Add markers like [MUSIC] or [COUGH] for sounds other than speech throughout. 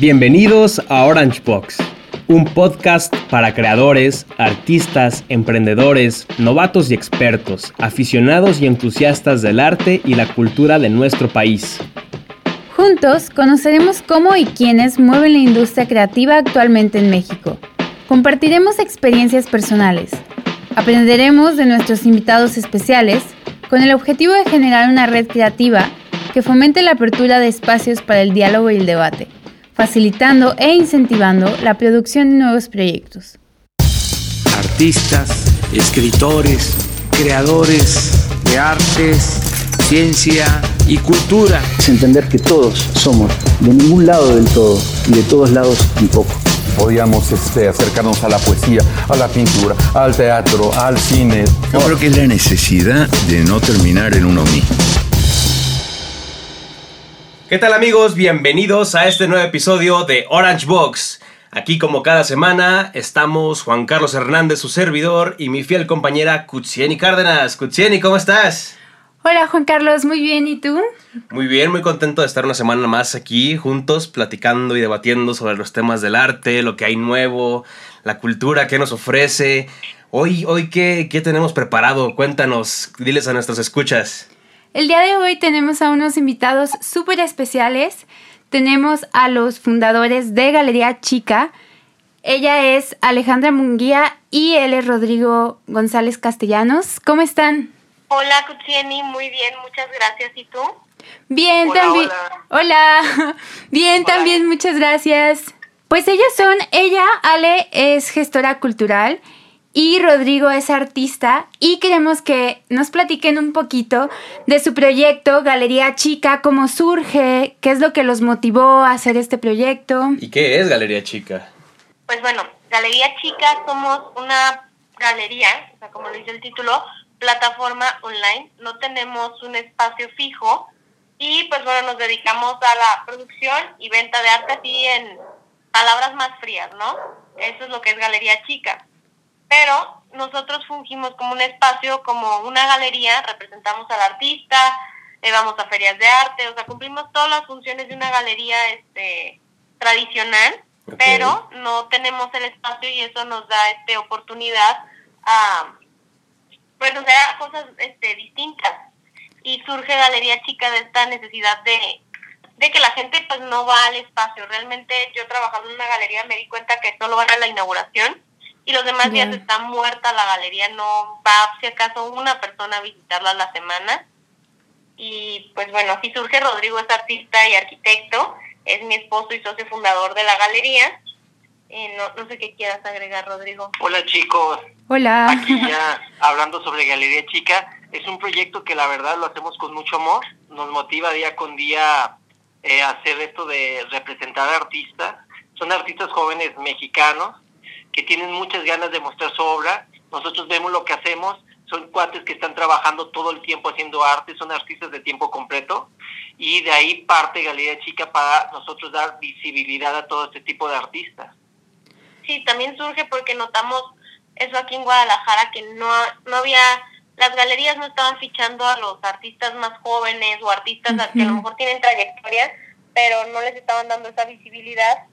Bienvenidos a Orange Box, un podcast para creadores, artistas, emprendedores, novatos y expertos, aficionados y entusiastas del arte y la cultura de nuestro país. Juntos conoceremos cómo y quiénes mueven la industria creativa actualmente en México. Compartiremos experiencias personales. Aprenderemos de nuestros invitados especiales con el objetivo de generar una red creativa que fomente la apertura de espacios para el diálogo y el debate, facilitando e incentivando la producción de nuevos proyectos. Artistas, escritores, creadores de artes, ciencia y cultura. Es entender que todos somos de ningún lado del todo y de todos lados un poco. Podíamos este, acercarnos a la poesía, a la pintura, al teatro, al cine. Yo creo que es la necesidad de no terminar en uno mismo. ¿Qué tal amigos? Bienvenidos a este nuevo episodio de Orange Box. Aquí como cada semana estamos Juan Carlos Hernández, su servidor, y mi fiel compañera Kutsieni Cárdenas. Kutsieni, ¿cómo estás? Hola Juan Carlos, muy bien, ¿y tú? Muy bien, muy contento de estar una semana más aquí juntos, platicando y debatiendo sobre los temas del arte, lo que hay nuevo, la cultura que nos ofrece. Hoy, hoy ¿qué, qué tenemos preparado? Cuéntanos, diles a nuestras escuchas. El día de hoy tenemos a unos invitados súper especiales. Tenemos a los fundadores de Galería Chica. Ella es Alejandra Munguía y él es Rodrigo González Castellanos. ¿Cómo están? Hola, Kutsieni, muy bien, muchas gracias. ¿Y tú? Bien, también. Hola. [LAUGHS] Bien, también, muchas gracias. Pues ellas son, ella, Ale, es gestora cultural y Rodrigo es artista y queremos que nos platiquen un poquito de su proyecto Galería Chica, cómo surge, qué es lo que los motivó a hacer este proyecto. ¿Y qué es Galería Chica? Pues bueno, Galería Chica somos una galería, o sea, como lo dice el título, plataforma online, no tenemos un espacio fijo y pues bueno, nos dedicamos a la producción y venta de arte así en palabras más frías, ¿no? Eso es lo que es Galería Chica pero nosotros fungimos como un espacio, como una galería, representamos al artista, eh, vamos a ferias de arte, o sea, cumplimos todas las funciones de una galería este tradicional, pero no tenemos el espacio y eso nos da este oportunidad a pues hacer cosas este distintas. Y surge Galería Chica de esta necesidad de de que la gente pues no va al espacio. Realmente yo trabajando en una galería me di cuenta que solo van a la inauguración y los demás días está muerta la galería, no va si acaso una persona a visitarla a la semana. Y pues bueno, así surge Rodrigo, es artista y arquitecto, es mi esposo y socio fundador de la galería. Eh, no, no sé qué quieras agregar, Rodrigo. Hola chicos. Hola. Aquí ya hablando sobre Galería Chica, es un proyecto que la verdad lo hacemos con mucho amor, nos motiva día con día eh, hacer esto de representar artistas. Son artistas jóvenes mexicanos que tienen muchas ganas de mostrar su obra. Nosotros vemos lo que hacemos, son cuates que están trabajando todo el tiempo haciendo arte, son artistas de tiempo completo. Y de ahí parte Galería Chica para nosotros dar visibilidad a todo este tipo de artistas. Sí, también surge porque notamos eso aquí en Guadalajara, que no, no había, las galerías no estaban fichando a los artistas más jóvenes o artistas que a lo mejor tienen trayectorias, pero no les estaban dando esa visibilidad.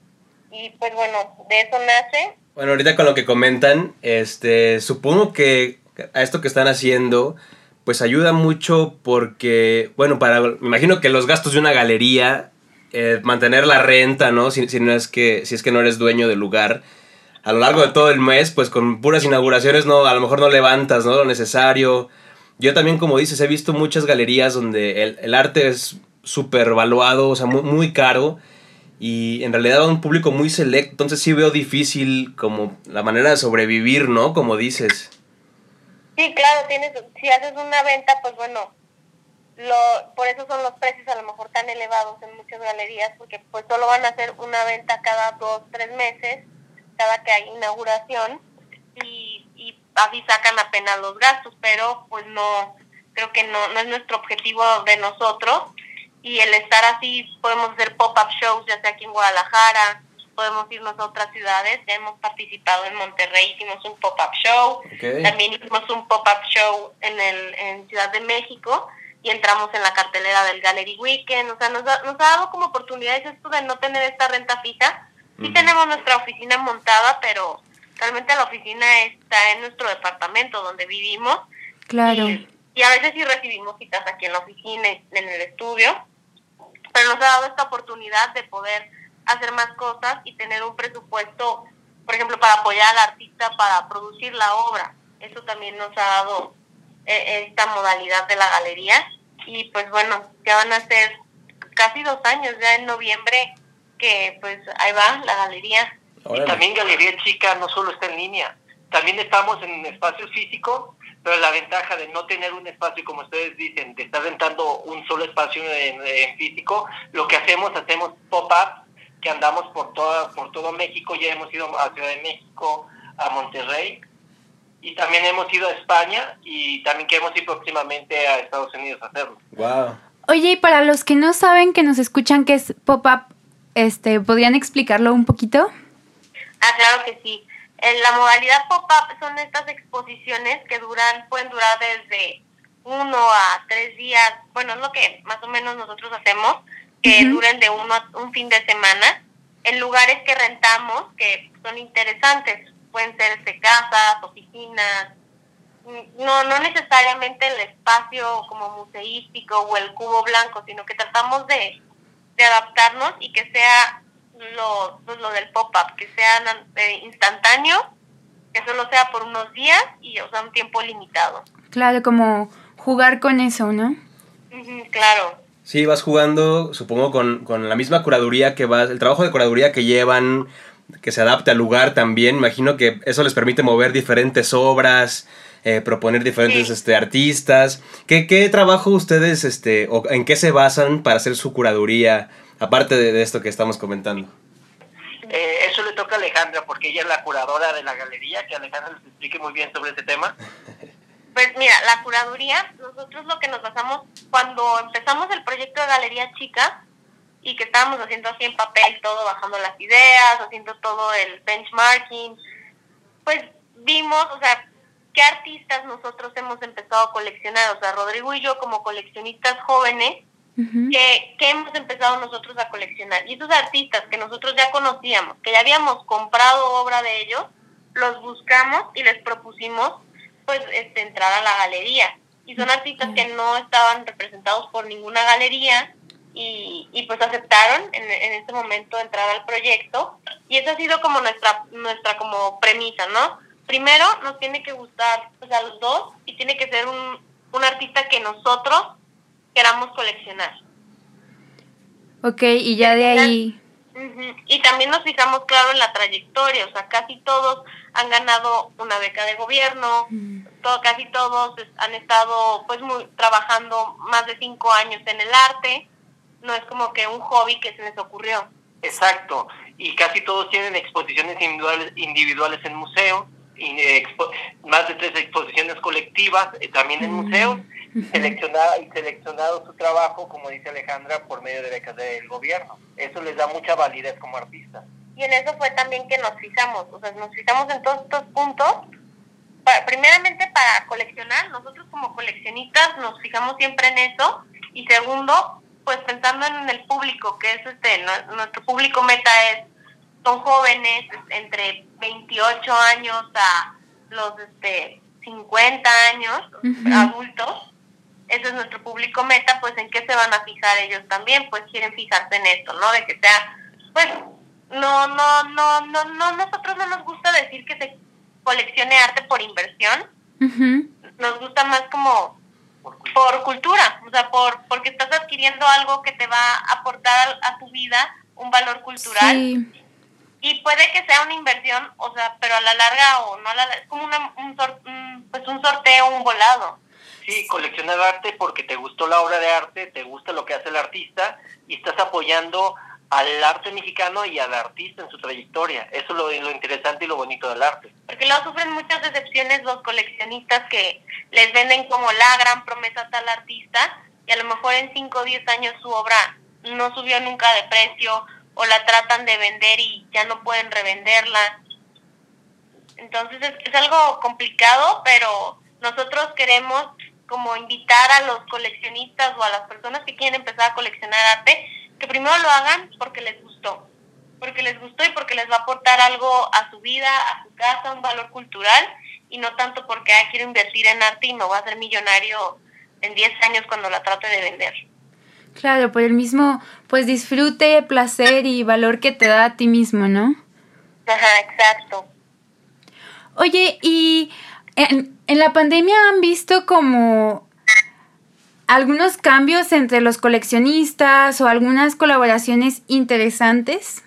Y pues bueno, de eso nace bueno, ahorita con lo que comentan, este, supongo que a esto que están haciendo, pues ayuda mucho porque, bueno, para, me imagino que los gastos de una galería, eh, mantener la renta, ¿no? Si, no es que, si es que no eres dueño del lugar, a lo largo de todo el mes, pues con puras inauguraciones, no, a lo mejor no levantas, ¿no? Lo necesario. Yo también, como dices, he visto muchas galerías donde el, el arte es súper valuado, o sea, muy, muy caro y en realidad a un público muy selecto, entonces sí veo difícil como la manera de sobrevivir, ¿no? Como dices. Sí, claro, tienes, si haces una venta, pues bueno, lo, por eso son los precios a lo mejor tan elevados en muchas galerías, porque pues solo van a hacer una venta cada dos, tres meses, cada que hay inauguración, y, y así sacan apenas los gastos, pero pues no, creo que no, no es nuestro objetivo de nosotros y el estar así, podemos hacer pop-up shows, ya sea aquí en Guadalajara, podemos irnos a otras ciudades, ya hemos participado en Monterrey, hicimos un pop-up show, también hicimos un pop-up show en, el, en Ciudad de México, y entramos en la cartelera del Gallery Weekend, o sea, nos, ha- nos ha dado como oportunidades esto de no tener esta renta fija. Sí tenemos nuestra oficina montada, pero realmente la oficina está en nuestro departamento donde vivimos. Claro. y, y a veces sí recibimos citas aquí en la oficina, en el estudio, pero nos ha dado esta oportunidad de poder hacer más cosas y tener un presupuesto, por ejemplo, para apoyar al artista para producir la obra. Eso también nos ha dado eh, esta modalidad de la galería y pues bueno, ya van a ser casi dos años, ya en noviembre, que pues ahí va la galería. Y también Galería Chica no solo está en línea, también estamos en espacios físicos, pero la ventaja de no tener un espacio, como ustedes dicen, de estar rentando un solo espacio en, en físico, lo que hacemos, hacemos pop-ups que andamos por, toda, por todo México, ya hemos ido a Ciudad de México, a Monterrey, y también hemos ido a España y también queremos ir próximamente a Estados Unidos a hacerlo. Wow. Oye, y para los que no saben, que nos escuchan, que es pop-up, este, ¿podrían explicarlo un poquito? Ah, claro que sí. En la modalidad pop-up son estas exposiciones que duran, pueden durar desde uno a tres días, bueno, es lo que más o menos nosotros hacemos, que duren de uno a un fin de semana, en lugares que rentamos, que son interesantes, pueden ser casas, oficinas, no, no necesariamente el espacio como museístico o el cubo blanco, sino que tratamos de, de adaptarnos y que sea lo, pues, lo del pop-up, que sea eh, instantáneo, que solo sea por unos días y o sea un tiempo limitado. Claro, como jugar con eso, ¿no? Claro. Sí, vas jugando, supongo, con, con la misma curaduría que vas, el trabajo de curaduría que llevan, que se adapte al lugar también. Imagino que eso les permite mover diferentes obras, eh, proponer diferentes Sí. este, artistas. ¿Qué, ¿Qué trabajo ustedes, este, o en qué se basan para hacer su curaduría, aparte de, de esto que estamos comentando? Eh, eso le toca a Alejandra porque ella es la curadora de la galería, que Alejandra les explique muy bien sobre este tema. [LAUGHS] Pues mira, la curaduría, nosotros lo que nos basamos cuando empezamos el proyecto de Galería Chica y que estábamos haciendo así en papel todo, bajando las ideas, haciendo todo el benchmarking, pues vimos, o sea, qué artistas nosotros hemos empezado a coleccionar, o sea, Rodrigo y yo como coleccionistas jóvenes, Ujú. que, que hemos empezado nosotros a coleccionar. Y esos artistas que nosotros ya conocíamos, que ya habíamos comprado obra de ellos, los buscamos y les propusimos pues este, entrar a la galería. Y son artistas que no estaban representados por ninguna galería y, y pues aceptaron en, en este momento entrar al proyecto. Y esa ha sido como nuestra, nuestra como premisa, ¿no? Primero nos tiene que gustar pues, a los dos y tiene que ser un, un artista que nosotros queramos coleccionar. Ok, y ya de ahí... Y también nos fijamos, claro, en la trayectoria, o sea, casi todos han ganado una beca de gobierno, todo, casi todos han estado pues muy, trabajando más de cinco años en el arte, no es como que un hobby que se les ocurrió. Exacto, y casi todos tienen exposiciones individuales, individuales en museos, más de tres exposiciones colectivas eh, también en museos, seleccionada y seleccionado su trabajo, como dice Alejandra, por medio de becas del gobierno. Eso les da mucha validez como artistas. Y en eso fue también que nos fijamos, o sea, nos fijamos en todos estos puntos, para- primeramente para coleccionar, nosotros como coleccionistas nos fijamos siempre en eso, y segundo, pues pensando en el público, que es este, nu- nuestro público meta es, son jóvenes es- entre 28 años a los este 50 años, adultos, ese es nuestro público meta, pues en qué se van a fijar ellos también, pues quieren fijarse en esto, ¿no? De que sea, pues, no, no, no, no, no, nosotros no nos gusta decir que se coleccione arte por inversión, nos gusta más como por cultura, o sea, por porque estás adquiriendo algo que te va a aportar a, a tu vida un valor cultural. Sí, y puede que sea una inversión, o sea, pero a la larga o no a la larga, es como una, un, sor- pues un sorteo, un volado. Sí, coleccionar arte porque te gustó la obra de arte, te gusta lo que hace el artista y estás apoyando al arte mexicano y al artista en su trayectoria. Eso es lo, lo interesante y lo bonito del arte. Porque luego sufren muchas decepciones los coleccionistas que les venden como la gran promesa a tal artista y a lo mejor en 5 o 10 años su obra no subió nunca de precio o la tratan de vender y ya no pueden revenderla. Entonces es, es algo complicado, pero nosotros queremos como invitar a los coleccionistas o a las personas que quieren empezar a coleccionar arte, que primero lo hagan porque les gustó, porque les gustó y porque les va a aportar algo a su vida, a su casa, un valor cultural, y no tanto porque ah, quiero invertir en arte y me voy a hacer millonario en 10 años cuando la trate de vender. Claro, por el mismo, pues disfrute, placer y valor que te da a ti mismo, ¿no? Ajá, exacto. Oye, y en, en la pandemia han visto como algunos cambios entre los coleccionistas o algunas colaboraciones interesantes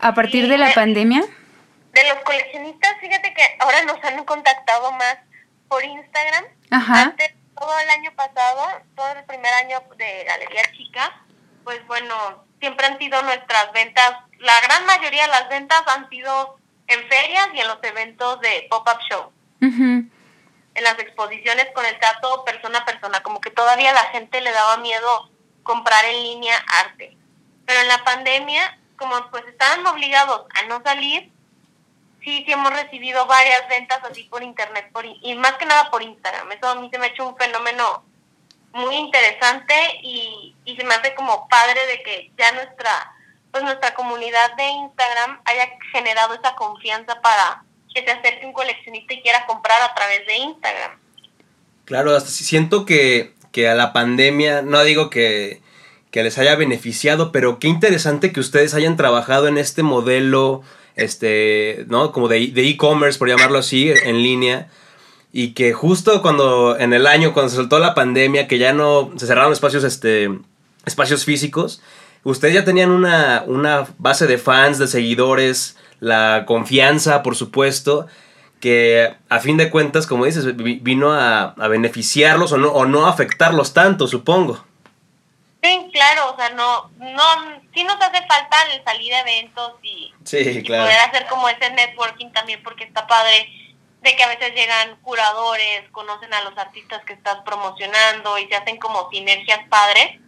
a partir Sí, de la eh, pandemia. De los coleccionistas, fíjate que ahora nos han contactado más por Instagram. Ajá. Antes, todo el año pasado, todo el primer año de Galería Chica, pues bueno, siempre han sido nuestras ventas, la gran mayoría de las ventas han sido en ferias y en los eventos de pop-up show, en las exposiciones con el trato persona a persona, como que todavía la gente le daba miedo comprar en línea arte. Pero en la pandemia, como pues estaban obligados a no salir, sí, sí hemos recibido varias ventas así por internet por, y más que nada por Instagram. Eso a mí se me ha hecho un fenómeno muy interesante y, y se me hace como padre de que ya nuestra pues nuestra comunidad de Instagram haya generado esa confianza para que se acerque un coleccionista y quiera comprar a través de Instagram. Claro, hasta si- siento que, que a la pandemia, no digo que, que les haya beneficiado, pero qué interesante que ustedes hayan trabajado en este modelo, este, ¿no? Como de e-commerce, por llamarlo así, en línea. Y que justo cuando, en el año, cuando se soltó la pandemia, que ya no se cerraron espacios, este, espacios físicos, ustedes ya tenían una, una base de fans, de seguidores, la confianza, por supuesto, que a fin de cuentas, como dices, vi- vino a, a beneficiarlos o no, o no afectarlos tanto, supongo. Sí, claro, o sea, no, no, sí nos hace falta el salir a eventos y, Sí, y poder hacer como ese networking también porque está padre de que a veces llegan curadores, conocen a los artistas que estás promocionando y se hacen como sinergias padres,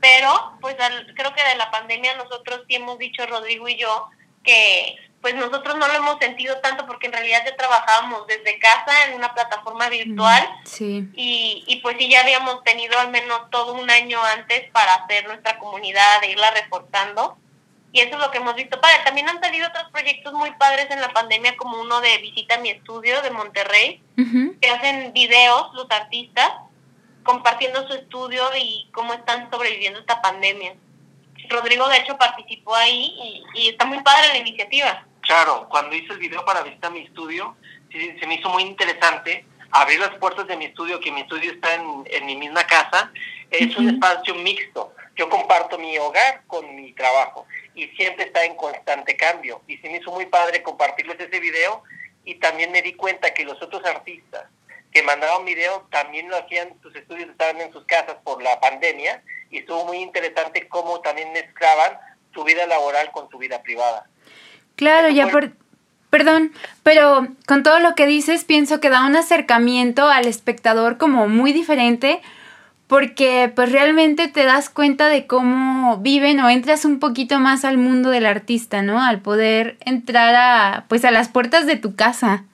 pero pues al- creo que de la pandemia nosotros sí hemos dicho, Rodrigo y yo, que pues nosotros no lo hemos sentido tanto porque en realidad ya trabajábamos desde casa en una plataforma virtual Sí. y, y pues sí ya habíamos tenido al menos todo un año antes para hacer nuestra comunidad, e irla reforzando. Y eso es lo que hemos visto padre. También han salido otros proyectos muy padres en la pandemia, como uno de Visita a mi estudio de Monterrey, Ujú. que hacen videos los artistas compartiendo su estudio y cómo están sobreviviendo esta pandemia. Rodrigo, de hecho, participó ahí y, y está muy padre la iniciativa. Claro, cuando hice el video para visitar mi estudio, sí, se me hizo muy interesante abrir las puertas de mi estudio, que mi estudio está en, en mi misma casa. Es un espacio mixto. Yo comparto mi hogar con mi trabajo y siempre está en constante cambio. Y se me hizo muy padre compartirles ese video y también me di cuenta que los otros artistas que mandaban video también lo hacían, sus estudios estaban en sus casas por la pandemia y estuvo muy interesante cómo también mezclaban su vida laboral con su vida privada. Claro, ya por... Perdón, pero con todo lo que dices pienso que da un acercamiento al espectador como muy diferente porque pues realmente te das cuenta de cómo viven o entras un poquito más al mundo del artista, ¿no? Al poder entrar a pues a las puertas de tu casa.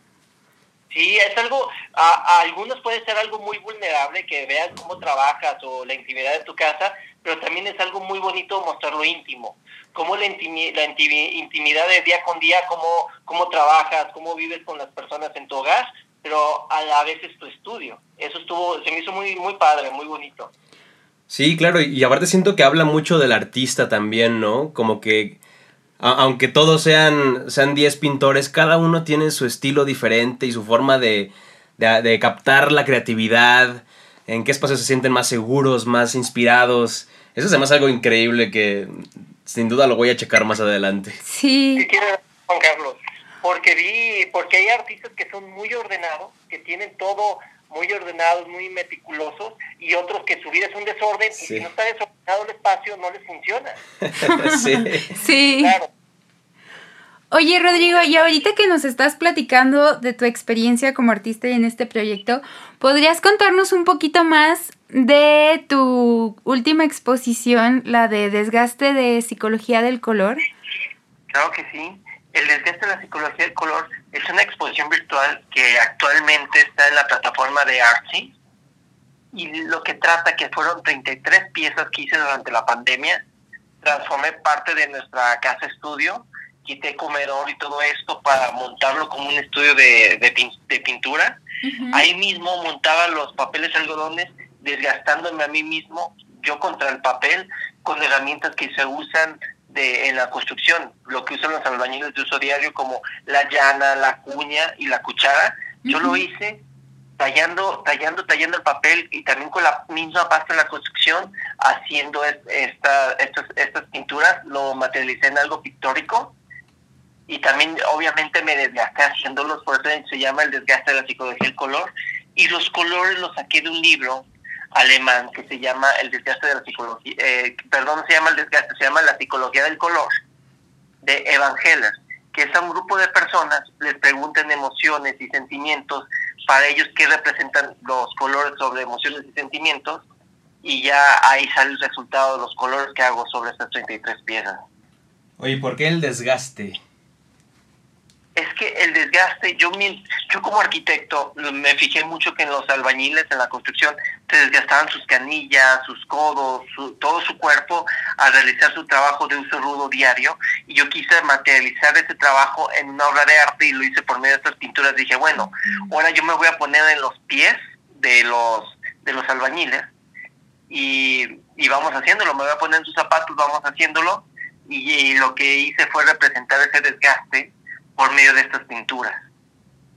Sí, es algo, a, a algunos puede ser algo muy vulnerable que veas cómo trabajas o la intimidad de tu casa, pero también es algo muy bonito mostrar lo íntimo, cómo la, la intimi- intimidad de día con día, cómo, cómo trabajas, cómo vives con las personas en tu hogar, pero a la vez es tu estudio. Eso estuvo, se me hizo muy, muy padre, muy bonito. Sí, claro, y aparte siento que habla mucho del artista también, ¿no? Como que, aunque todos sean, sean 10 pintores, cada uno tiene su estilo diferente y su forma de, de, de captar la creatividad, en qué espacios se sienten más seguros, más inspirados. Eso es además algo increíble que sin duda lo voy a checar más adelante. ¿Qué Sí, Juan Carlos? Porque vi, porque hay artistas que son muy ordenados, que tienen todo muy ordenados, muy meticulosos, y otros que su vida es un desorden, y si no está desordenado el espacio, no les funciona. [LAUGHS] sí. sí. Claro. Oye, Rodrigo, y ahorita que nos estás platicando de tu experiencia como artista y en este proyecto, ¿podrías contarnos un poquito más de tu última exposición, la de desgaste de psicología del color? Claro que sí. El desgaste de la psicología del color es una exposición virtual que actualmente está en la plataforma de Artsy y lo que trata que fueron 33 piezas que hice durante la pandemia. Transformé parte de nuestra casa estudio, quité comedor y todo esto para montarlo como un estudio de, de, pin- de pintura. Ahí mismo montaba los papeles algodones, desgastándome a mí mismo, yo contra el papel, con herramientas que se usan de, en la construcción, lo que usan los albañiles de uso diario como la llana, la cuña y la cuchara. Yo lo hice tallando, tallando, tallando el papel y también con la misma pasta en la construcción, haciendo es- esta, estas, estas pinturas, lo materialicé en algo pictórico y también obviamente me desgasté haciéndolos, por eso se llama el desgaste de la psicología del color, y los colores los saqué de un libro alemán que se llama el desgaste de la psicología, eh, perdón, se llama el desgaste, se llama la psicología del color, de Evangelas, que es a un grupo de personas, les preguntan emociones y sentimientos, para ellos qué representan los colores sobre emociones y sentimientos, y ya ahí sale el resultado de los colores que hago sobre estas 33 piezas. Oye, ¿por qué el desgaste? Desgaste, yo, yo como arquitecto me fijé mucho que en los albañiles en la construcción se desgastaban sus canillas, sus codos, su- todo su cuerpo al realizar su trabajo de uso rudo diario. Y yo quise materializar ese trabajo en una obra de arte y lo hice por medio de estas pinturas. Dije, bueno, ahora yo me voy a poner en los pies de los, de los albañiles y, y vamos haciéndolo, me voy a poner en sus zapatos, vamos haciéndolo y lo que hice fue representar ese desgaste por medio de estas pinturas.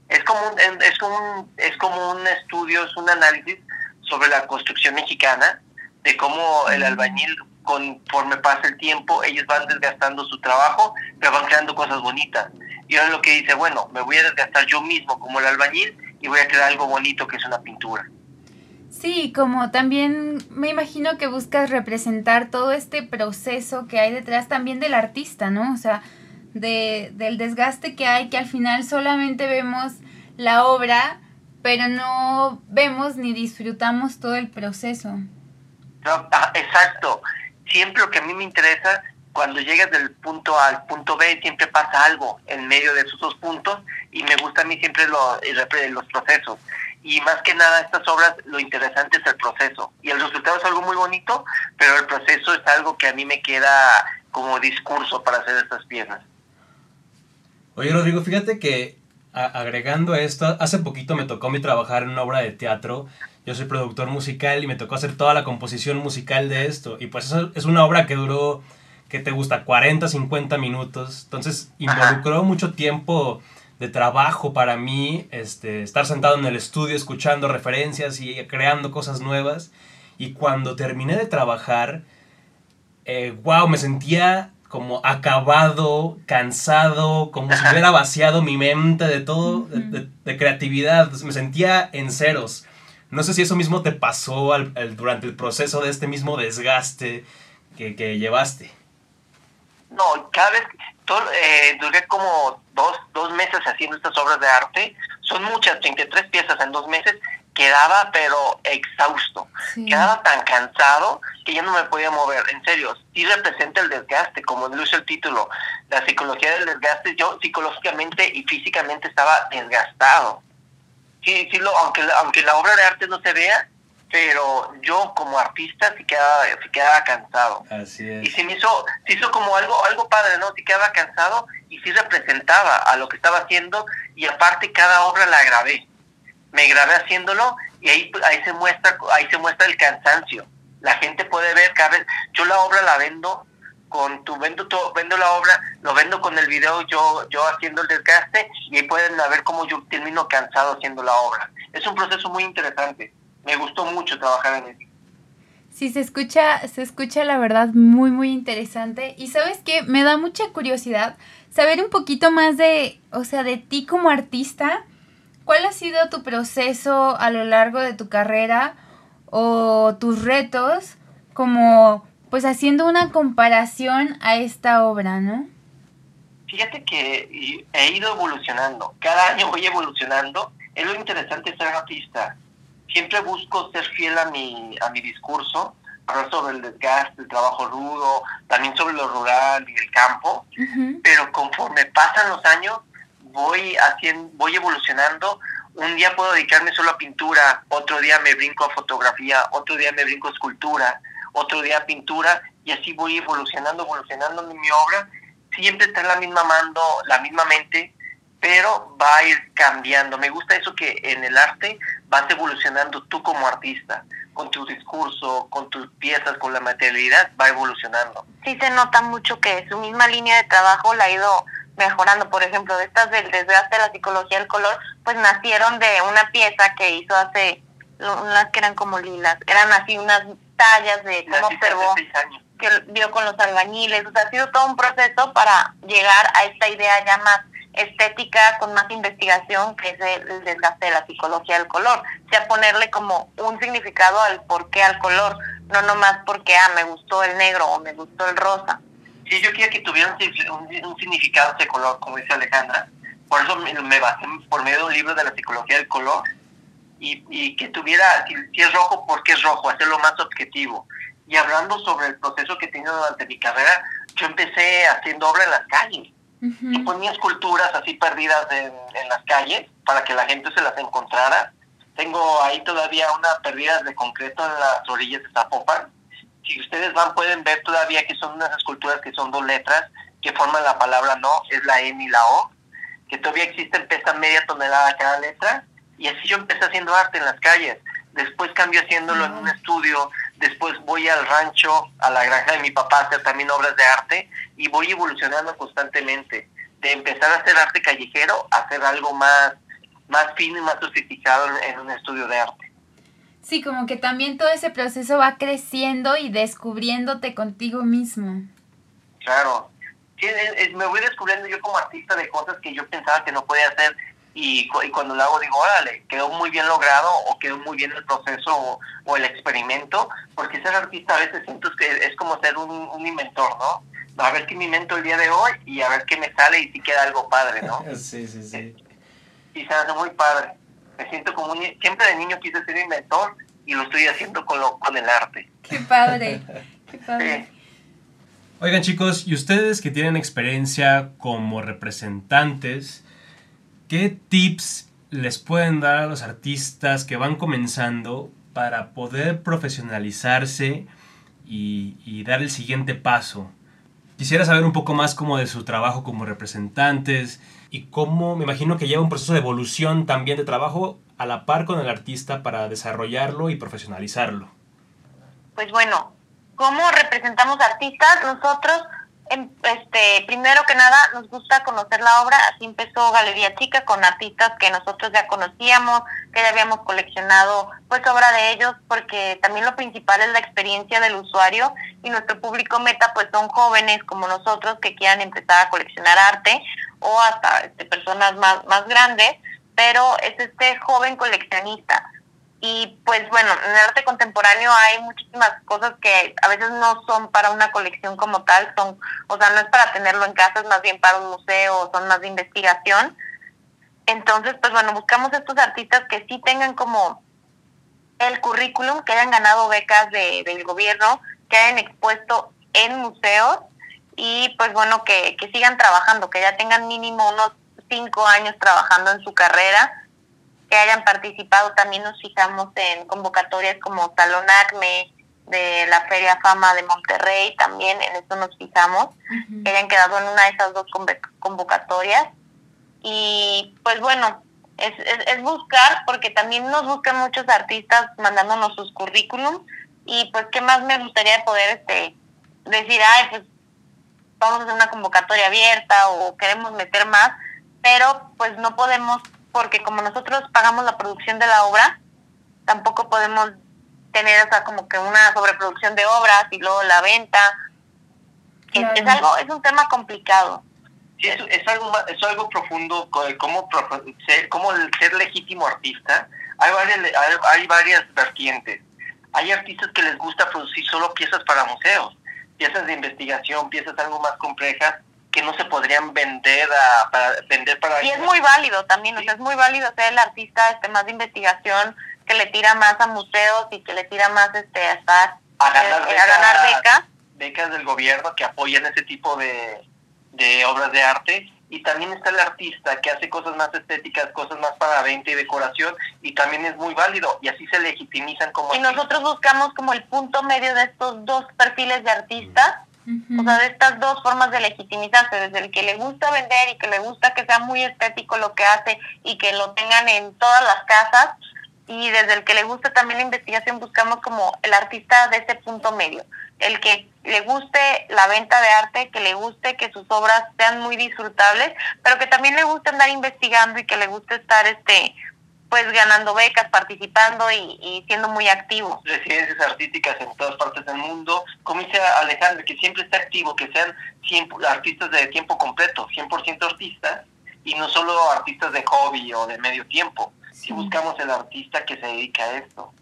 Es como un, es como un, es como un estudio, es un análisis sobre la construcción mexicana, de cómo el albañil, conforme pasa el tiempo, ellos van desgastando su trabajo, pero van creando cosas bonitas. Y ahora lo que dice, bueno, me voy a desgastar yo mismo como el albañil y voy a crear algo bonito que es una pintura. Sí, como también me imagino que buscas representar todo este proceso que hay detrás también del artista, ¿no? O sea, de, del desgaste que hay, que al final solamente vemos la obra, pero no vemos ni disfrutamos todo el proceso. Ah, exacto. Siempre lo que a mí me interesa, cuando llegas del punto A al punto B, siempre pasa algo en medio de esos dos puntos y me gusta a mí siempre lo- los procesos. Y más que nada, estas obras, lo interesante es el proceso. Y el resultado es algo muy bonito, pero el proceso es algo que a mí me queda como discurso para hacer estas piezas. Oye, Rodrigo, fíjate que a- agregando a esto, hace poquito me tocó a mí trabajar en una obra de teatro. Yo soy productor musical y me tocó hacer toda la composición musical de esto. Y pues eso es una obra que duró, que te gusta? 40, 50 minutos. Entonces involucró mucho tiempo de trabajo para mí, este, estar sentado en el estudio escuchando referencias y creando cosas nuevas. Y cuando terminé de trabajar, eh, wow, me sentía como acabado, cansado, como si hubiera vaciado mi mente de todo, de, de- de creatividad, me sentía en ceros. No sé si eso mismo te pasó al- al- durante el proceso de este mismo desgaste que, que llevaste. No, cada vez, todo, eh, duré como dos, dos meses haciendo estas obras de arte. Son muchas, 33 piezas en dos meses. Quedaba, pero exhausto. Sí. Quedaba tan cansado que ya no me podía mover. En serio, sí representa el desgaste, como lo dice el título. La psicología del desgaste, yo psicológicamente y físicamente estaba desgastado. Sí, sí, lo, aunque, la- aunque la obra de arte no se vea, pero yo como artista sí quedaba, sí quedaba cansado Así y se me hizo, se hizo como algo, algo padre, ¿no? Sí quedaba cansado y sí representaba a lo que estaba haciendo y aparte cada obra la grabé. Me grabé haciéndolo y ahí, ahí se muestra, ahí se muestra el cansancio. La gente puede ver cada vez, yo la obra la vendo con tu vendo todo, vendo la obra, lo vendo con el video yo, yo haciendo el desgaste y ahí pueden ver cómo yo termino cansado haciendo la obra. Es un proceso muy interesante. Me gustó mucho trabajar en eso. Sí, se escucha, se escucha la verdad muy, muy interesante. Y sabes qué, me da mucha curiosidad saber un poquito más de, o sea, de ti como artista. ¿Cuál ha sido tu proceso a lo largo de tu carrera o tus retos como pues haciendo una comparación a esta obra, ¿no? Fíjate que he ido evolucionando. Cada año voy evolucionando. Es lo interesante de ser artista. Siempre busco ser fiel a mi, a mi discurso, hablar sobre el desgaste, el trabajo rudo, también sobre lo rural y el campo, Ujú. pero conforme pasan los años, voy haciendo, voy evolucionando. Un día puedo dedicarme solo a pintura, otro día me brinco a fotografía, otro día me brinco a escultura, otro día a pintura, y así voy evolucionando, evolucionando mi obra. Siempre está la misma mando, la misma mente, pero va a ir cambiando. Me gusta eso que en el arte vas evolucionando tú como artista, con tu discurso, con tus piezas, con la materialidad, va evolucionando. Sí se nota mucho que su misma línea de trabajo la ha ido mejorando. Por ejemplo, de estas del desgaste de la psicología del color, pues nacieron de una pieza que hizo hace unas que eran como lilas, eran así unas tallas de cómo observó que vio con los albañiles, o sea, ha sido todo un proceso para llegar a esta idea ya más estética con más investigación que es el, desgaste de la psicología del color, o sea, ponerle como un significado al por qué al color, no nomás porque, ah, me gustó el negro o me gustó el rosa. Sí, yo quería que tuviera un, significado ese color, como dice Alejandra, por eso me, basé por medio de un libro de la psicología del color y, y que tuviera, si, si, es rojo, ¿por qué es rojo? Hacerlo más objetivo. Y hablando sobre el proceso que he tenido durante mi carrera, yo empecé haciendo obra en las calles y ponía esculturas así perdidas en, las calles para que la gente se las encontrara. Tengo ahí todavía una perdida de concreto en las orillas de Zapopan. Si ustedes van pueden ver todavía que son unas esculturas que son dos letras que forman la palabra no, es la N y la O, que todavía existen, pesan media tonelada cada letra. Y así yo empecé haciendo arte en las calles. Después cambié haciéndolo en un estudio después voy al rancho, a la granja de mi papá a hacer también obras de arte y voy evolucionando constantemente, de empezar a hacer arte callejero a hacer algo más, más fino y más sofisticado en un estudio de arte. Sí, como que también todo ese proceso va creciendo y descubriéndote contigo mismo. Claro, sí, me voy descubriendo yo como artista de cosas que yo pensaba que no podía hacer y, cuando lo hago digo, órale, quedó muy bien logrado o quedó muy bien el proceso o, el experimento, porque ser artista a veces siento que es como ser un, inventor, ¿no? A ver qué me invento el día de hoy y a ver qué me sale y si queda algo padre, ¿no? [LAUGHS] sí, sí, sí. Y se hace muy padre. Me siento como un, siempre de niño quise ser inventor y lo estoy haciendo con, lo, con el arte. Qué padre, [LAUGHS] qué padre. Oigan chicos, y ustedes que tienen experiencia como representantes, ¿Qué tips les pueden dar a los artistas que van comenzando para poder profesionalizarse y, dar el siguiente paso? Quisiera saber un poco más como de su trabajo como representantes y cómo me imagino que lleva un proceso de evolución también de trabajo a la par con el artista para desarrollarlo y profesionalizarlo. Pues bueno, ¿cómo representamos artistas? Nosotros este, primero que nada, nos gusta conocer la obra, así empezó Galería Chica con artistas que nosotros ya conocíamos, que ya habíamos coleccionado pues obra de ellos, porque también lo principal es la experiencia del usuario y nuestro público meta pues son jóvenes como nosotros que quieran empezar a coleccionar arte o hasta este, personas más, más grandes, pero es este joven coleccionista y pues bueno, en el arte contemporáneo hay muchísimas cosas que a veces no son para una colección como tal, son, o sea, no es para tenerlo en casa, es más bien para un museo, son más de investigación. Entonces, pues bueno, buscamos estos artistas que sí tengan como el currículum, que hayan ganado becas de, del gobierno, que hayan expuesto en museos y pues bueno, que, que sigan trabajando, que ya tengan mínimo unos cinco años trabajando en su carrera que hayan participado. También nos fijamos en convocatorias como Salón Acme, de la Feria Fama de Monterrey, también en eso nos fijamos, que hayan quedado en una de esas dos convocatorias. Y pues bueno, es, es, buscar, porque también nos buscan muchos artistas mandándonos sus currículums, y pues qué más me gustaría poder este decir, ay, pues vamos a hacer una convocatoria abierta o queremos meter más, pero pues no podemos porque como nosotros pagamos la producción de la obra, tampoco podemos tener o como que una sobreproducción de obras y luego la venta. Es, algo, es un tema complicado. Sí, es, es, algo, es algo profundo, cómo ser, cómo ser legítimo artista. Hay varias, hay varias vertientes. Hay artistas que les gusta producir solo piezas para museos, piezas de investigación, piezas algo más complejas, que no se podrían vender a, para vender para y es muy válido también o sea es muy válido ser el artista este más de investigación que le tira más a museos y que le tira más este a estar a ganar, eh, becas, becas. del gobierno que apoyan ese tipo de, de obras de arte. Y también está el artista que hace cosas más estéticas, cosas más para venta y decoración y también es muy válido y así se legitimizan como Y nosotros buscamos como el punto medio de estos dos perfiles de artistas, o sea, de estas dos formas de legitimizarse, desde el que le gusta vender y que le gusta que sea muy estético lo que hace y que lo tengan en todas las casas y desde el que le gusta también la investigación buscamos como el artista de ese punto medio, el que le guste la venta de arte, que le guste que sus obras sean muy disfrutables, pero que también le guste andar investigando y que le guste estar este pues ganando becas, participando y, y siendo muy activo. residencias artísticas en todas partes del mundo, como dice Alejandro, que siempre esté activo, que sean 100 artistas de tiempo completo, 100% artistas, y no solo artistas de hobby o de medio tiempo. Si buscamos el artista que se dedica a esto.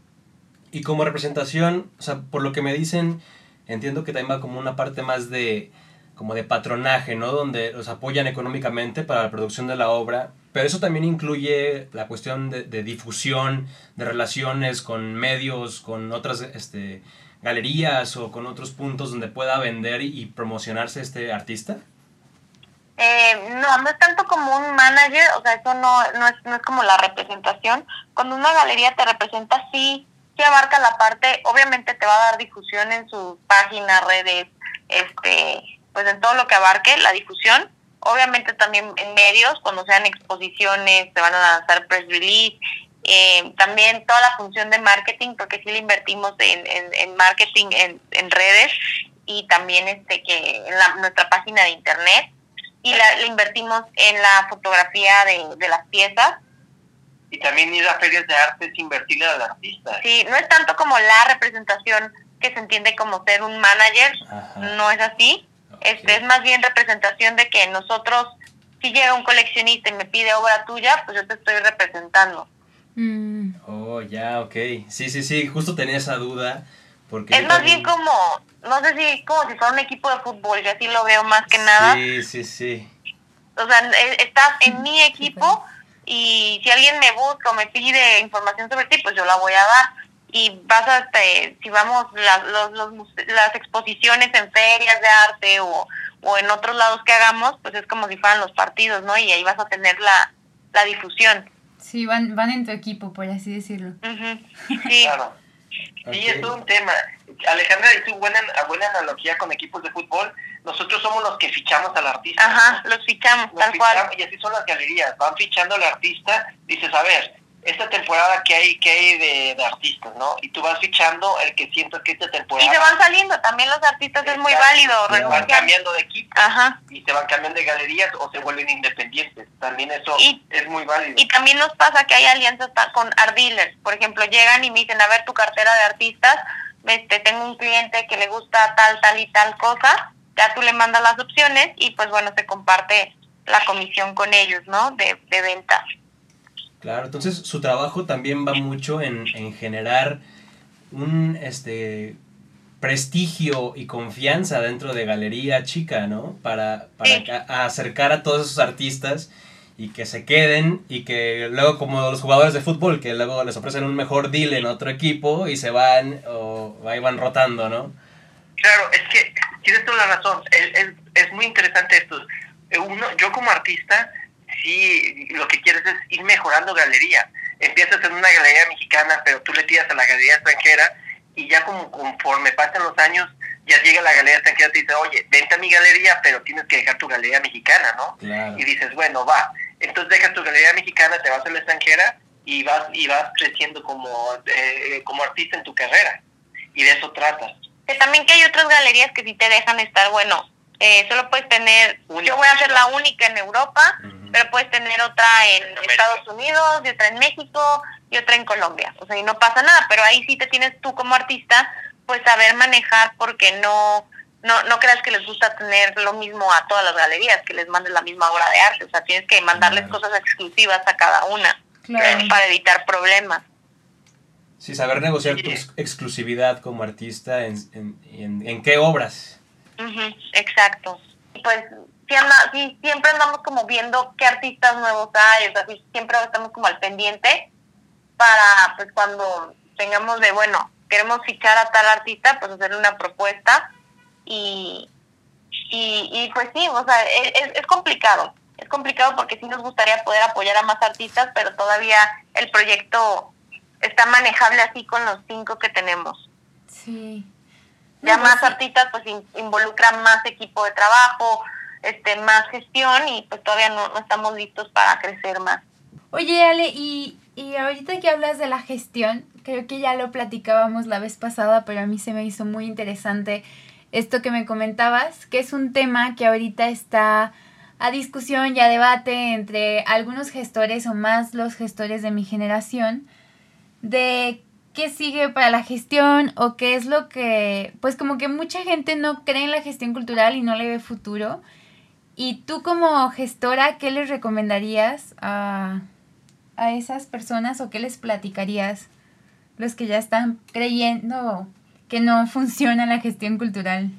Y como representación, o sea, por lo que me dicen, entiendo que también va como una parte más de como de patronaje, ¿no? Donde los apoyan económicamente para la producción de la obra, pero eso también incluye la cuestión de, difusión, de relaciones con medios, con otras este, galerías o con otros puntos donde pueda vender y promocionarse este artista. Eh, no, no es tanto como un manager, o sea, eso no, no, es, no es como la representación. Cuando una galería te representa, sí, sí abarca la parte, obviamente te va a dar difusión en sus páginas, redes, este, pues en todo lo que abarque la difusión. Obviamente también en medios, cuando sean exposiciones, se van a lanzar press release. Eh, también toda la función de marketing, porque sí le invertimos en, en, en marketing en, en redes y también este que en la, nuestra página de internet y la, le invertimos en la fotografía de, de las piezas. Y también ir a ferias de arte es invertirle al artista. Sí, no es tanto como la representación que se entiende como ser un manager, Ajá. no es así. Este es más bien representación de que nosotros, si llega un coleccionista y me pide obra tuya, pues yo te estoy representando. Mm, Oh, ya, ok. Sí, sí, sí, justo tenía esa duda. Porque Es más también- bien como, no sé si como si fuera un equipo de fútbol, yo así lo veo más que nada. Sí, sí, sí. O sea, e- estás en mi equipo y si alguien me busca o me pide información sobre ti, pues yo la voy a dar. Y vas a, este, si vamos, la- los, los muse- las exposiciones en ferias de arte o, o en otros lados que hagamos, pues es como si fueran los partidos, ¿no? Y ahí vas a tener la, la difusión. sí, van, van en tu equipo, por así decirlo. [LAUGHS] Sí. Claro. Sí, es todo un tema. Alejandra hizo buena, buena analogía con equipos de fútbol. Nosotros somos los que fichamos al artista. Ajá, los fichamos, Los tal fichamos, cual. Y así son las galerías. Van fichando al artista. Dices, a ver, esta temporada que hay, que hay de, de artistas, ¿no? Y tú vas fichando el que sientas que esta Y temporada. se van saliendo, también los artistas es muy válido. Se van cambiando de equipo. Ajá. Y se van cambiando de galerías o se vuelven independientes. También eso Y- es muy válido. Y también nos pasa que hay alianzas con art dealers. Por ejemplo, llegan y me dicen, a ver tu cartera de artistas, este, tengo un cliente que le gusta tal, tal y tal cosa, ya tú le mandas las opciones y pues bueno, se comparte la comisión con ellos, ¿no? De, de venta. Claro, entonces su trabajo también va mucho en, en generar un este prestigio y confianza dentro de Galería Chica, ¿no? Para, para Sí. a- a acercar a todos esos artistas y que se queden y que luego como los jugadores de fútbol que luego les ofrecen un mejor deal en otro equipo y se van o ahí van rotando, ¿no? Claro, es que tienes toda la razón. Es, es, es muy interesante esto. Eh, Uno, yo como artista, sí, lo que quieres es ir mejorando galería. Empiezas en una galería mexicana, pero tú le tiras a la galería extranjera y ya como conforme pasan los años, ya llega la galería extranjera y te dice, oye, vente a mi galería, pero tienes que dejar tu galería mexicana, ¿no? Claro. Y dices, bueno, va. Entonces dejas tu galería mexicana, te vas a la extranjera y vas y vas creciendo como, eh, como artista en tu carrera. Y de eso tratas. Que también que hay otras galerías que sí te dejan estar, bueno, eh, solo puedes tener, Una. yo voy a ser la única en Europa, pero puedes tener otra en América. Estados Unidos, y otra en México, y otra en Colombia. O sea, y no pasa nada, pero ahí sí te tienes tú como artista, pues saber manejar porque no, no, no creas que les gusta tener lo mismo a todas las galerías, que les mandes la misma obra de arte. O sea, tienes que mandarles Claro. cosas exclusivas a cada una Claro. para evitar problemas. Sí, saber negociar Sí. tu ex- exclusividad como artista en, en, en, en qué obras. Ujú, exacto. Y Pues sí anda- sí, siempre andamos como viendo qué artistas nuevos hay, o sea, sí, siempre estamos como al pendiente para pues cuando tengamos de, bueno, queremos fichar a tal artista, pues hacerle una propuesta y, Y, y pues sí, o sea, e, es, es complicado. Es complicado porque sí nos gustaría poder apoyar a más artistas, pero todavía el proyecto está manejable así con los cinco que tenemos. Sí. Ya más artistas pues in- involucran más equipo de trabajo, este más gestión y pues todavía no, no estamos listos para crecer más. Oye, Ale, y, y ahorita que hablas de la gestión, creo que ya lo platicábamos la vez pasada, pero a mí se me hizo muy interesante esto que me comentabas, que es un tema que ahorita está a discusión y a debate entre algunos gestores o más los gestores de mi generación, de qué sigue para la gestión o qué es lo que, pues como que mucha gente no cree en la gestión cultural y no le ve futuro. Y tú como gestora, ¿qué les recomendarías a, a esas personas o qué les platicarías los que ya están creyendo que no [LAUGHS] funciona la gestión cultural?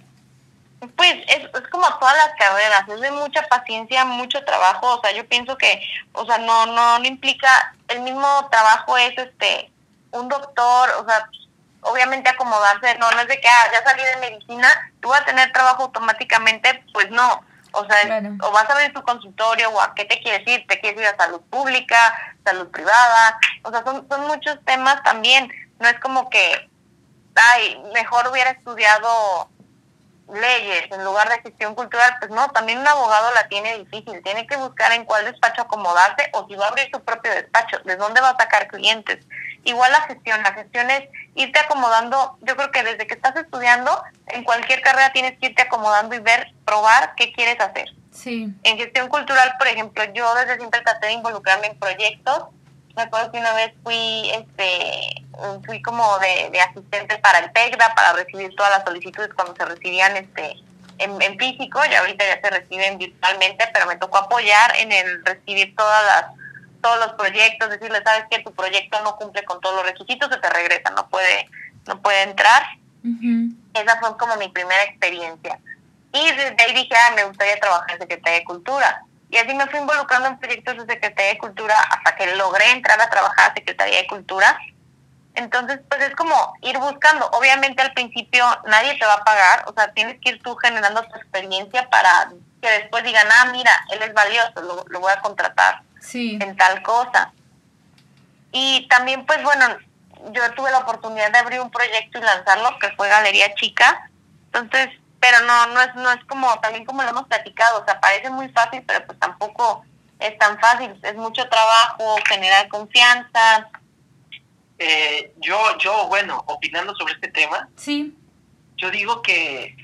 Pues es, es como todas las carreras, es de mucha paciencia, mucho trabajo, o sea, yo pienso que, o sea, no, no, no implica, el mismo trabajo es este, un doctor, o sea, obviamente acomodarse, no, no es de que, ah, ya salí de medicina, tú vas a tener trabajo automáticamente, pues no, o sea, Claro. o vas a abrir tu consultorio, o a qué te quieres ir, te quieres ir a salud pública, salud privada, o sea, son, son muchos temas también, no es como que, ay, mejor hubiera estudiado leyes en lugar de gestión cultural, pues no, también un abogado la tiene difícil, tiene que buscar en cuál despacho acomodarse o si va a abrir su propio despacho, de dónde va a sacar clientes. Igual la gestión, la gestión es irte acomodando, yo creo que desde que estás estudiando, en cualquier carrera tienes que irte acomodando y ver, probar qué quieres hacer. Sí, En gestión cultural, por ejemplo, yo desde siempre traté de involucrarme en proyectos. Me acuerdo que una vez fui, este, fui como de, de asistente para el TECDA, para recibir todas las solicitudes cuando se recibían este en, en físico, y ahorita ya se reciben virtualmente, pero me tocó apoyar en el recibir todas las todos los proyectos, decirle, sabes que tu proyecto no cumple con todos los requisitos, se te regresa, no puede no puede entrar. Esa fue como mi primera experiencia. Y desde ahí dije, ah, me gustaría trabajar en Secretaría de Cultura. Y así me fui involucrando en proyectos de Secretaría de Cultura hasta que logré entrar a trabajar a Secretaría de Cultura. Entonces, pues es como ir buscando. Obviamente al principio nadie te va a pagar, o sea, tienes que ir tú generando tu experiencia para que después digan, ah, mira, él es valioso, lo, lo voy a contratar sí, en tal cosa. Y también, pues bueno, yo tuve la oportunidad de abrir un proyecto y lanzarlo, que fue Galería Chica. Entonces, pero no, no es, no es como, también como lo hemos platicado, o sea, parece muy fácil, pero pues tampoco es tan fácil. Es mucho trabajo, generar confianza. Eh, yo, yo, bueno, opinando sobre este tema, sí, yo digo que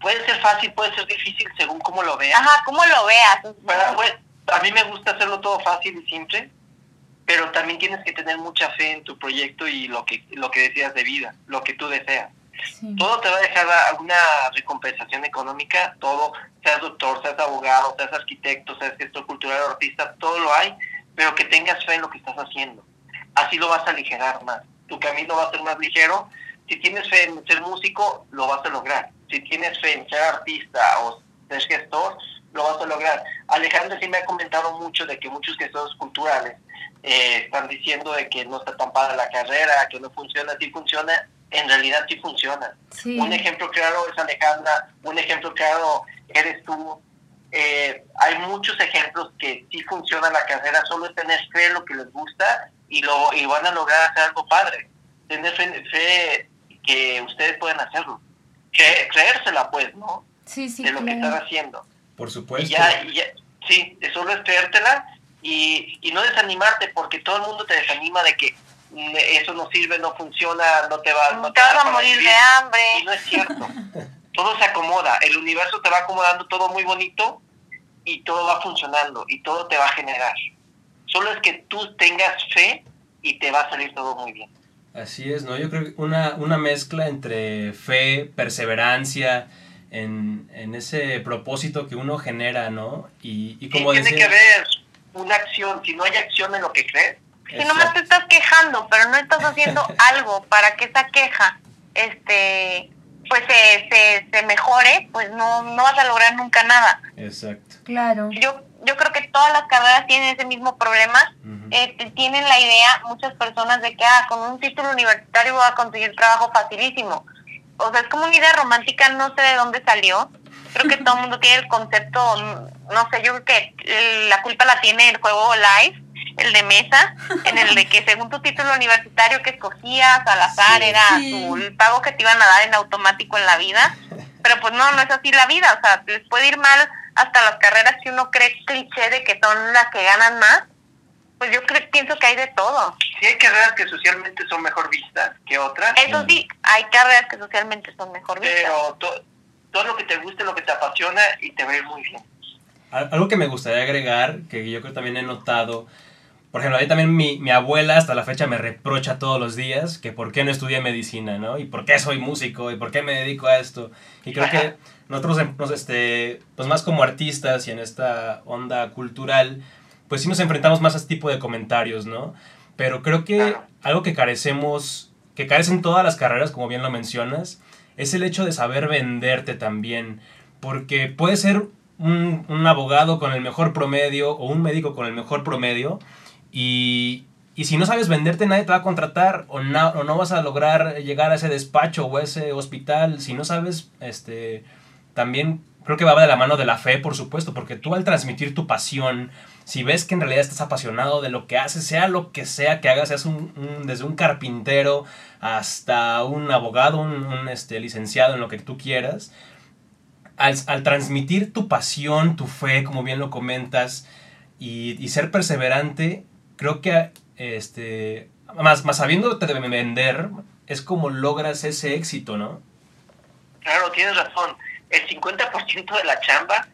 puede ser fácil, puede ser difícil según cómo lo veas. Ajá, ¿cómo lo veas? Pero, pues, a mí me gusta hacerlo todo fácil y simple, pero también tienes que tener mucha fe en tu proyecto y lo que lo que deseas de vida, lo que tú deseas. sí, Todo te va a dejar alguna recompensación económica, todo, seas doctor, seas abogado, seas arquitecto, seas gestor cultural o artista, todo lo hay, pero que tengas fe en lo que estás haciendo. Así lo vas a aligerar más. Tu camino va a ser más ligero. Si tienes fe en ser músico, lo vas a lograr. Si tienes fe en ser artista o ser gestor, lo vas a lograr. Alejandro sí me ha comentado mucho de que muchos gestores culturales eh, están diciendo de que no está tan padre la carrera, que no funciona, sí funciona, en realidad sí funciona. sí, Un ejemplo claro es Alejandra, un ejemplo claro eres tú. Eh, hay muchos ejemplos que sí funciona la carrera, solo es tener fe en lo que les gusta y lo y van a lograr hacer algo padre. Tener fe, fe que ustedes pueden hacerlo. Cre- creérsela pues, ¿no? sí, sí, de lo que están claro. haciendo. Por Y supuesto. ya, y ya, sí, solo es creértela y, y no desanimarte porque todo el mundo te desanima de que mm, eso no sirve, no funciona, no te va, no te vas a morir vivir. de hambre. Y no es cierto. [LAUGHS] todo se acomoda, el universo te va acomodando todo muy bonito y todo va funcionando y todo te va a generar. Solo es que tú tengas fe y te va a salir todo muy bien. Así es, ¿no? Yo creo que una, una mezcla entre fe, perseverancia, en, en ese propósito que uno genera, ¿no? Y, y como tiene decía- que haber una acción, si no hay acción en lo que crees, Si nomás te estás quejando, pero no estás haciendo [LAUGHS] algo para que esa queja este pues se, se, se mejore, pues no, no vas a lograr nunca nada. Exacto. Claro, Yo, yo creo que todas las carreras tienen ese mismo problema. Este, tienen la idea, muchas personas, de que ah, con un título universitario voy a conseguir trabajo facilísimo. o sea, es como una idea romántica, no sé de dónde salió. Creo que todo el mundo tiene el concepto, no sé, yo creo que la culpa la tiene el juego live, el de mesa, en el de que según tu título universitario que escogías al azar era tu, el pago que te iban a dar en automático en la vida. Pero pues no, no es así la vida, o sea, les puede ir mal hasta las carreras que uno cree cliché de que son las que ganan más. Pues yo creo, pienso que hay de todo. Sí hay carreras que socialmente son mejor vistas que otras. Eso sí, hay carreras que socialmente son mejor vistas. Pero todo lo que te guste, lo que te apasiona y te ir muy bien. Algo que me gustaría agregar, que yo creo que también he notado, por ejemplo, ahí también mi, mi, abuela hasta la fecha me reprocha todos los días que por qué no estudié medicina, ¿no? Y por qué soy músico y por qué me dedico a esto. Y creo que nosotros, nos, este, pues más como artistas y en esta onda cultural, pues sí nos enfrentamos más a este tipo de comentarios, ¿no? Pero creo que algo que carecemos, que carecen todas las carreras, como bien lo mencionas, es el hecho de saber venderte también. Porque puede ser un, un abogado con el mejor promedio o un médico con el mejor promedio, y, y si no sabes venderte, nadie te va a contratar o no, o no vas a lograr llegar a ese despacho o a ese hospital. Si no sabes, este, también creo que va de la mano de la fe, por supuesto, porque tú al transmitir tu pasión, si ves que en realidad estás apasionado de lo que haces, sea lo que sea que hagas, seas un, desde un carpintero hasta un abogado, un, este, licenciado en lo que tú quieras, al, al, transmitir tu pasión, tu fe, como bien lo comentas, y, ser perseverante, creo que, este, más, más sabiéndote de vender, es como logras ese éxito, ¿no? Claro, tienes razón. El 50% de la chamba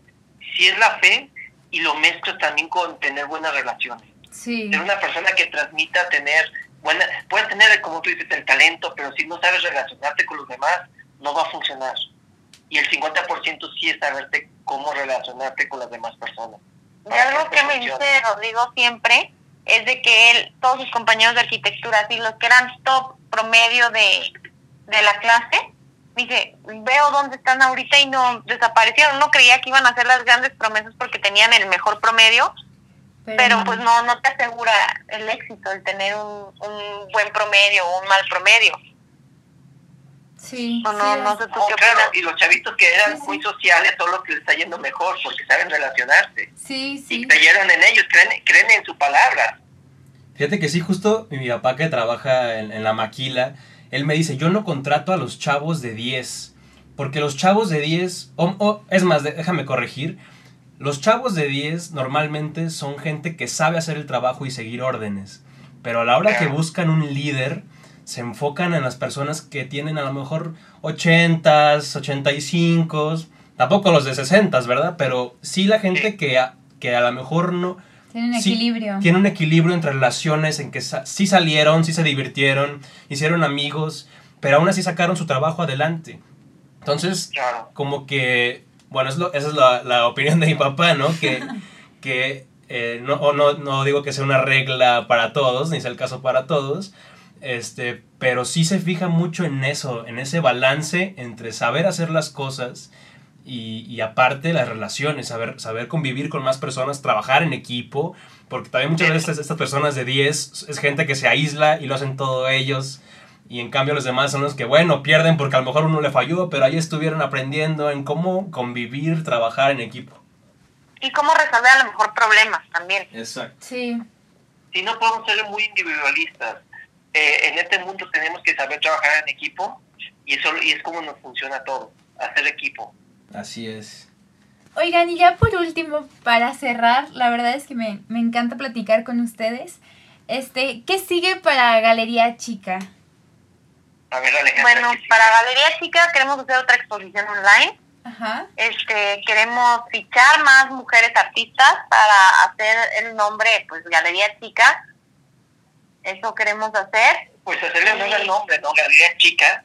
sí es la fe y lo mezclas también con tener buenas relaciones. Sí. Ser una persona que transmita tener buena, puedes tener, como tú dices, el talento, pero si no sabes relacionarte con los demás, no va a funcionar. Y el 50% sí es saberte cómo relacionarte con las demás personas. Y algo que me dice Rodrigo siempre es de que él, todos sus compañeros de arquitectura, así los que eran top promedio de, de la clase, dice, veo dónde están ahorita y no desaparecieron. No creía que iban a hacer las grandes promesas porque tenían el mejor promedio, pero, pues no, no te asegura el éxito, el tener un, un buen promedio o un mal promedio. Sí. O no, no sé tú Oh, qué claro, opinas. y los chavitos que eran Sí, sí. muy sociales son los que les está yendo mejor porque saben relacionarse. Sí, sí. Y creyeron en ellos, creen, creen en su palabra. Fíjate que sí, justo mi papá que trabaja en, en la maquila, él me dice, yo no contrato a los chavos de 10, porque los chavos de 10, o, o, es más, déjame corregir, los chavos de 10 normalmente son gente que sabe hacer el trabajo y seguir órdenes, pero a la hora que buscan un líder, se enfocan en las personas que tienen a lo mejor 80, 85, tampoco los de 60, ¿verdad? Pero sí la gente que a, que a lo mejor no Tienen Sí, equilibrio. tiene un equilibrio entre relaciones en que sa- sí salieron, sí se divirtieron, hicieron amigos, pero aún así sacaron su trabajo adelante. Entonces, Claro. como que, bueno, es lo- esa es la, la opinión de mi papá, ¿no? Que, [LAUGHS] que eh, no, o no, no digo que sea una regla para todos, ni sea el caso para todos, este, pero sí se fija mucho en eso, en ese balance entre saber hacer las cosas y, y aparte las relaciones, saber, saber convivir con más personas, trabajar en equipo, porque también muchas veces estas personas de 10 es gente que se aísla y lo hacen todo ellos. Y en cambio los demás son los que, bueno, pierden porque a lo mejor uno le falló, pero ahí estuvieron aprendiendo en cómo convivir, trabajar en equipo. Y cómo resolver a lo mejor problemas también. Exacto. Sí. Si no podemos ser muy individualistas. Eh, en este mundo tenemos que saber trabajar en equipo y eso y es como nos funciona todo, hacer equipo. Así es. Oigan, y ya por último, para cerrar, la verdad es que me, me encanta platicar con ustedes. Este, ¿qué sigue para Galería Chica? A ver, Alejandra. Bueno, para Galería Chica queremos hacer otra exposición online. Ajá. Este, queremos fichar más mujeres artistas para hacer el nombre, pues Galería Chica. Eso queremos hacer. Pues hacerle al nombre, ¿no? Galería Chica.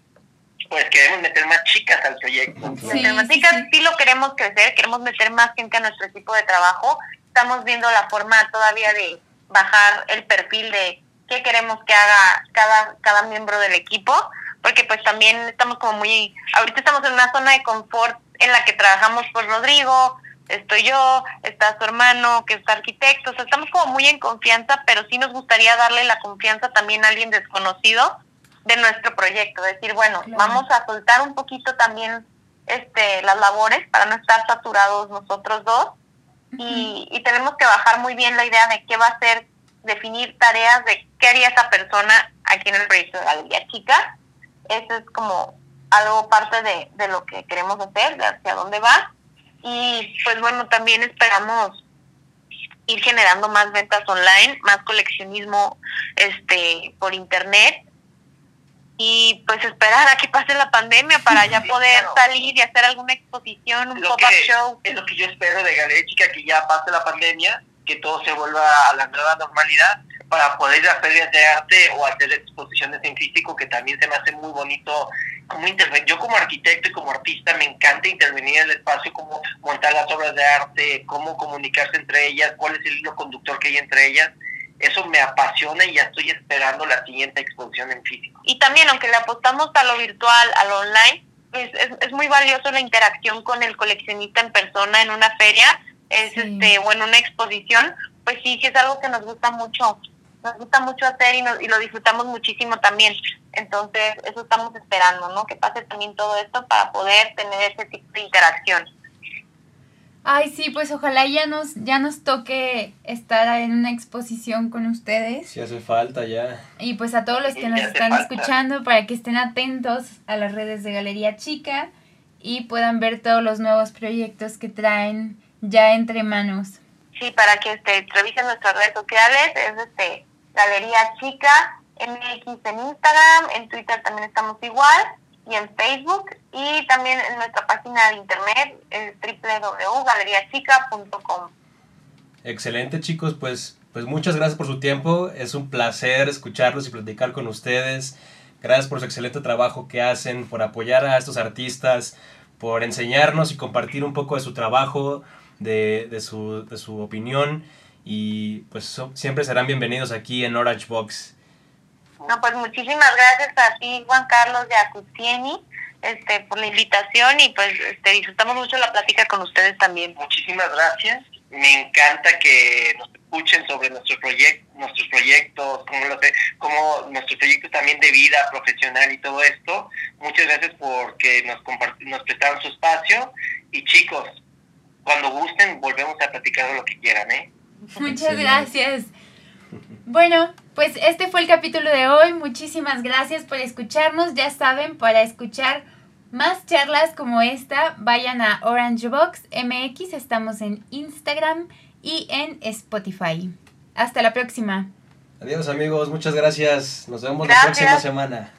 Pues queremos meter más chicas al proyecto. Sí, Meter más chicas, sí. sí lo queremos crecer, queremos meter más gente a nuestro equipo de trabajo. Estamos viendo la forma todavía de bajar el perfil de qué queremos que haga cada, cada miembro del equipo, porque pues también estamos como muy, ahorita estamos en una zona de confort en la que trabajamos por Rodrigo, estoy yo, está su hermano que es arquitecto, o sea, estamos como muy en confianza, pero sí nos gustaría darle la confianza también a alguien desconocido de nuestro proyecto, decir, bueno, vamos a soltar un poquito también este las labores para no estar saturados nosotros dos y, y tenemos que bajar muy bien la idea de qué va a ser, definir tareas de qué haría esa persona aquí en el proyecto de Galería Chica. Eso es como algo parte de, de lo que queremos hacer, de hacia dónde va. Y pues bueno, también esperamos ir generando más ventas online, más coleccionismo este por internet y pues esperar a que pase la pandemia para ya poder salir y hacer alguna exposición, un pop-up show. Es lo que yo espero de Galería Chica, que ya pase la pandemia, que todo se vuelva a la nueva normalidad para poder ir a ferias de arte o hacer exposiciones en físico, que también se me hace muy bonito como. Yo como arquitecto y como artista me encanta intervenir en el espacio, cómo montar las obras de arte, cómo comunicarse entre ellas, cuál es el hilo conductor que hay entre ellas. Eso me apasiona y ya estoy esperando la siguiente exposición en físico. Y también, aunque le apostamos a lo virtual, a lo online, pues es, es muy valioso la interacción con el coleccionista en persona en una feria, es este o en una exposición, pues sí, sí es algo que nos gusta mucho nos gusta mucho hacer y, nos, y lo disfrutamos muchísimo también. Entonces, eso estamos esperando, ¿no? Que pase también todo esto para poder tener ese tipo de interacción. Ay, sí, pues ojalá ya nos, ya nos toque estar en una exposición con ustedes. Si hace falta ya. Y pues a todos los que nos están escuchando para que estén atentos a las redes de Galería Chica y puedan ver todos los nuevos proyectos que traen ya entre manos. Sí, para que este, revisen nuestras redes sociales, es este Galería Chica MX en Instagram, en Twitter también estamos igual y en Facebook y también en nuestra página de internet www.galeriachica.com. Excelente chicos, pues, pues muchas gracias por su tiempo, es un placer escucharlos y platicar con ustedes. Gracias por su excelente trabajo que hacen, por apoyar a estos artistas, por enseñarnos y compartir un poco de su trabajo, de, de, su, de su opinión y pues siempre serán bienvenidos aquí en Orange Box. No, pues muchísimas gracias a ti, Juan Carlos de Acustieni, este, por la invitación y pues este, disfrutamos mucho la plática con ustedes también. Muchísimas gracias. Me encanta que nos escuchen sobre nuestros proyectos, nuestros proyectos, como, lo como nuestros proyectos también de vida profesional y todo esto. Muchas gracias porque nos, nos prestaron su espacio y chicos, cuando gusten volvemos a platicar de lo que quieran, ¿eh? Muchas gracias. Bueno, pues este fue el capítulo de hoy. Muchísimas gracias por escucharnos. Ya saben, para escuchar más charlas como esta, vayan a Orange Box MX. Estamos en Instagram y en Spotify. Hasta la próxima. Adiós amigos, muchas gracias. Nos vemos la próxima semana.